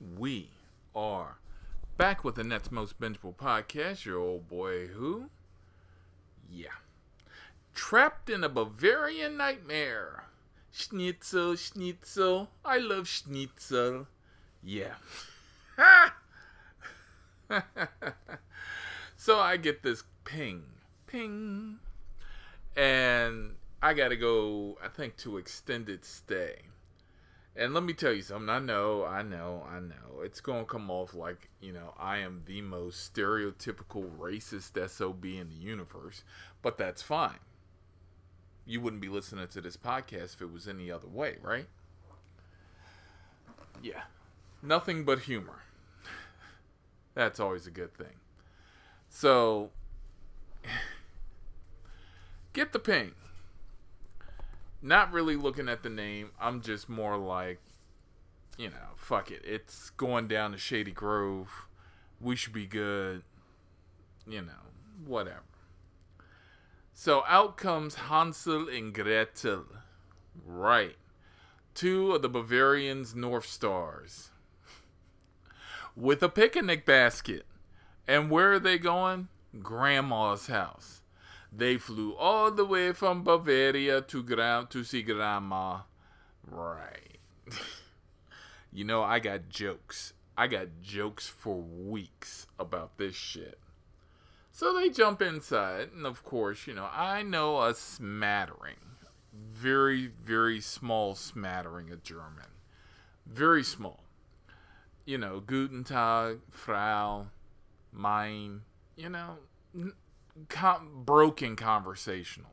we are back with the Net's Most Bingeable podcast. Your old boy, who? Yeah. Trapped in a Bavarian nightmare. Schnitzel, schnitzel. I love schnitzel. Yeah. so I get this ping, ping, and I got to go, I think, to extended stay. And let me tell you something. I know, I know, I know. It's to come off like, you know, I am the most stereotypical racist SOB in the universe, but that's fine. You wouldn't be listening to this podcast if it was any other way, right? Yeah. Nothing but humor. That's always a good thing. So, get the ping not really looking at the name. I'm just more like, you know, fuck it. It's going down to Shady Grove. We should be good. You know, whatever. So out comes Hansel and Gretel. Right. Two of the Bavarians' North Stars. With a picnic basket. And where are they going? Grandma's house. They flew all the way from Bavaria to gra- to see grandma. Right. you know, I got jokes. I got jokes for weeks about this shit. So they jump inside, and of course, you know, I know a smattering, very, very small smattering of German. Very small. You know, Guten Tag, Frau, Mein, you know, com- broken conversational.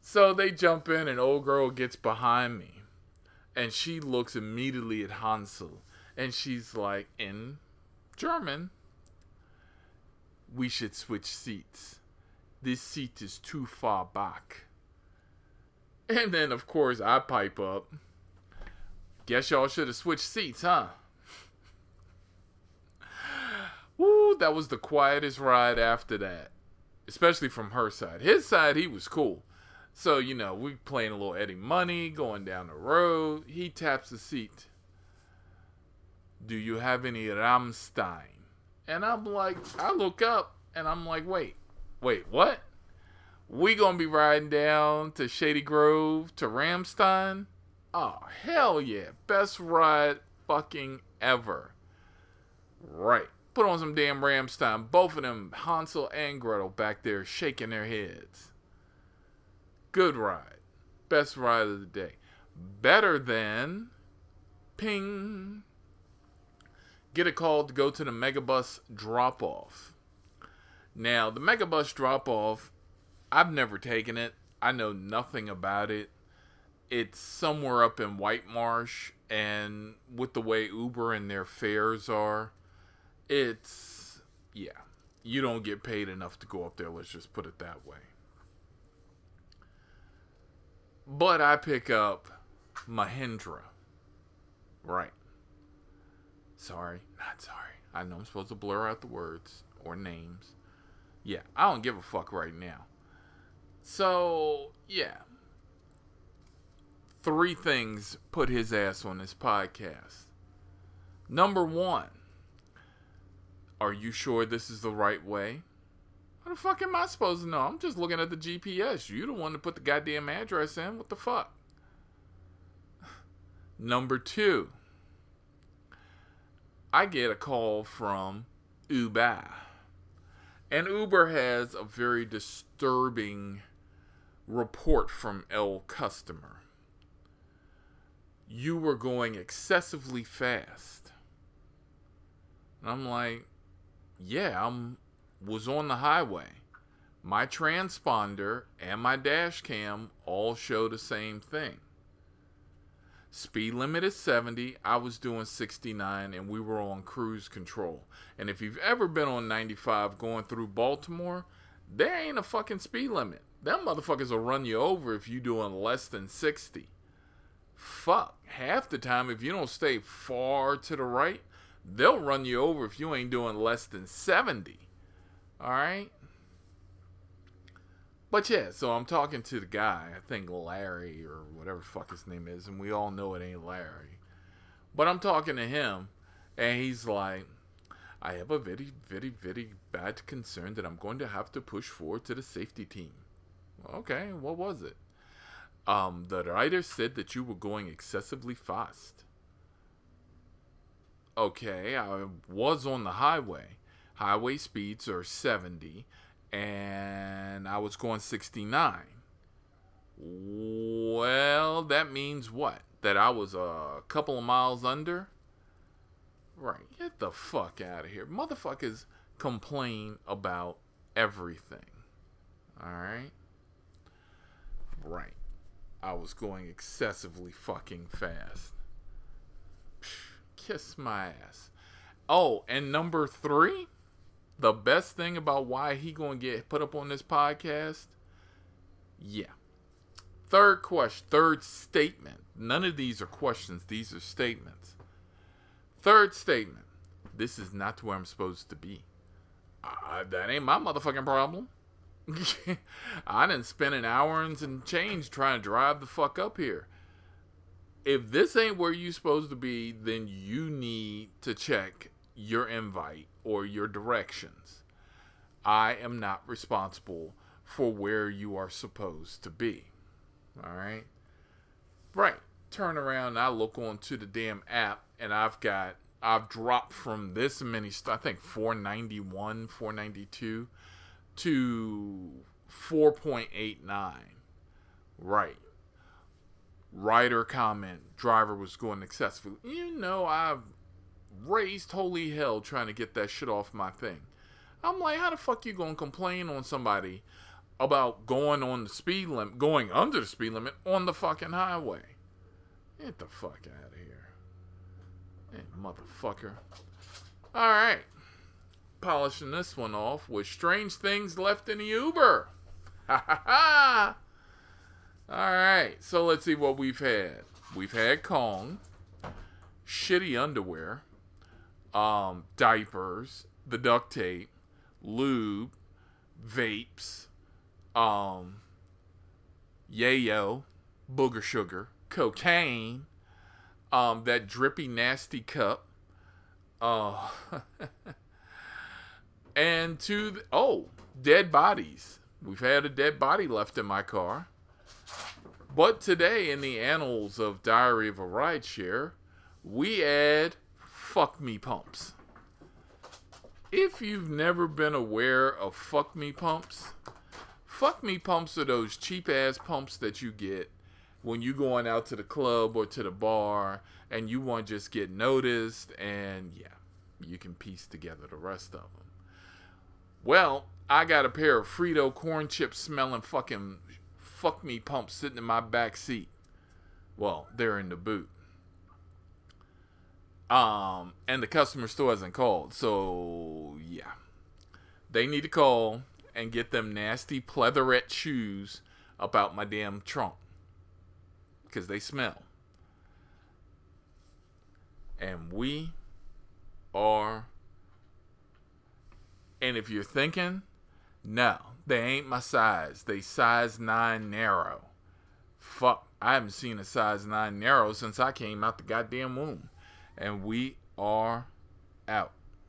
So they jump in, and old girl gets behind me, and she looks immediately at Hansel, and she's like, in German, we should switch seats. This seat is too far back. And then, of course, I pipe up. Guess y'all should have switched seats, huh? Woo, that was the quietest ride after that. Especially from her side. His side, he was cool. So, you know, we playing a little Eddie Money, going down the road. He taps the seat. Do you have any Rammstein? And I'm like, I look up and I'm like, wait, wait, what? We gonna be riding down to Shady Grove to Ramstein? Oh, hell yeah. Best ride fucking ever. Right. Put on some damn Rammstein. Both of them, Hansel and Gretel, back there shaking their heads. Good ride. Best ride of the day. Better than ping. Get a call to go to the Megabus drop off. Now, the Megabus drop off, I've never taken it. I know nothing about it. It's somewhere up in White Marsh, and with the way Uber and their fares are, it's yeah, you don't get paid enough to go up there. Let's just put it that way. But I pick up Mahindra. Right. Sorry, not sorry. I know I'm supposed to blur out the words or names. Yeah, I don't give a fuck right now. So, yeah. Three things put his ass on this podcast. Number one, are you sure this is the right way? How the fuck am I supposed to know? I'm just looking at the GPS. You the one to put the goddamn address in. What the fuck? Number two, I get a call from Uber. And Uber has a very disturbing report from L customer. You were going excessively fast. And I'm like, yeah, I'm was on the highway. My transponder and my dash cam all show the same thing. Speed limit is 70. I was doing 69 and we were on cruise control. And if you've ever been on 95 going through Baltimore, there ain't a fucking speed limit. Them motherfuckers will run you over if you doing less than 60. Fuck. Half the time, if you don't stay far to the right, they'll run you over if you ain't doing less than 70. All right? But yeah, so I'm talking to the guy, I think Larry or whatever fuck his name is, and we all know it ain't Larry. But I'm talking to him, and he's like, I have a very, very, very bad concern that I'm going to have to push forward to the safety team. Okay, what was it? Um, the rider said that you were going excessively fast. Okay, I was on the highway. Highway speeds are 70, and I was going 69. Well, that means what? That I was a couple of miles under? Right. Get the fuck out of here. Motherfuckers complain about everything. Alright? Right. I was going excessively fucking fast. Kiss my ass. Oh, and number three, the best thing about why he gonna get put up on this podcast. Yeah. Third question, third statement. None of these are questions, these are statements. Third statement. This is not where I'm supposed to be. Uh, that ain't my motherfucking problem. I didn't spend an hour and change trying to drive the fuck up here. If this ain't where you supposed to be, then you need to check your invite or your directions. I am not responsible for where you are supposed to be. All right? Right. Turn around I look onto the damn app and I've got I've dropped from this many I think 491, 492 to 4.89. Right. Writer comment, driver was going excessively. You know, I've raised holy hell trying to get that shit off my thing. I'm like, how the fuck you gonna complain on somebody about going on the speed limit, going under the speed limit on the fucking highway? Get the fuck out of here. Hey, motherfucker. Alright. Polishing this one off with Strange Things Left in the Uber. Ha ha ha! So let's see what we've had. We've had Kong, shitty underwear, um, diapers, the duct tape, lube, vapes, um, yayo, booger sugar, cocaine, um, that drippy nasty cup, uh, and to the, oh, dead bodies. We've had a dead body left in my car. But today, in the annals of Diary of a Rideshare, we add fuck me pumps. If you've never been aware of fuck me pumps, fuck me pumps are those cheap ass pumps that you get when you going out to the club or to the bar and you want to just get noticed and yeah, you can piece together the rest of them. Well, I got a pair of Frito corn chip smelling fucking fuck me pumps sitting in my back seat. Well, they're in the boot. Um, and the customer store hasn't called. So, yeah. They need to call and get them nasty pleatherette shoes about my damn trunk. Because they smell. And we are. And if you're thinking, no, they ain't my size. They size 9 narrow. Fuck, I haven't seen a size 9 narrow since I came out the goddamn womb and we are out.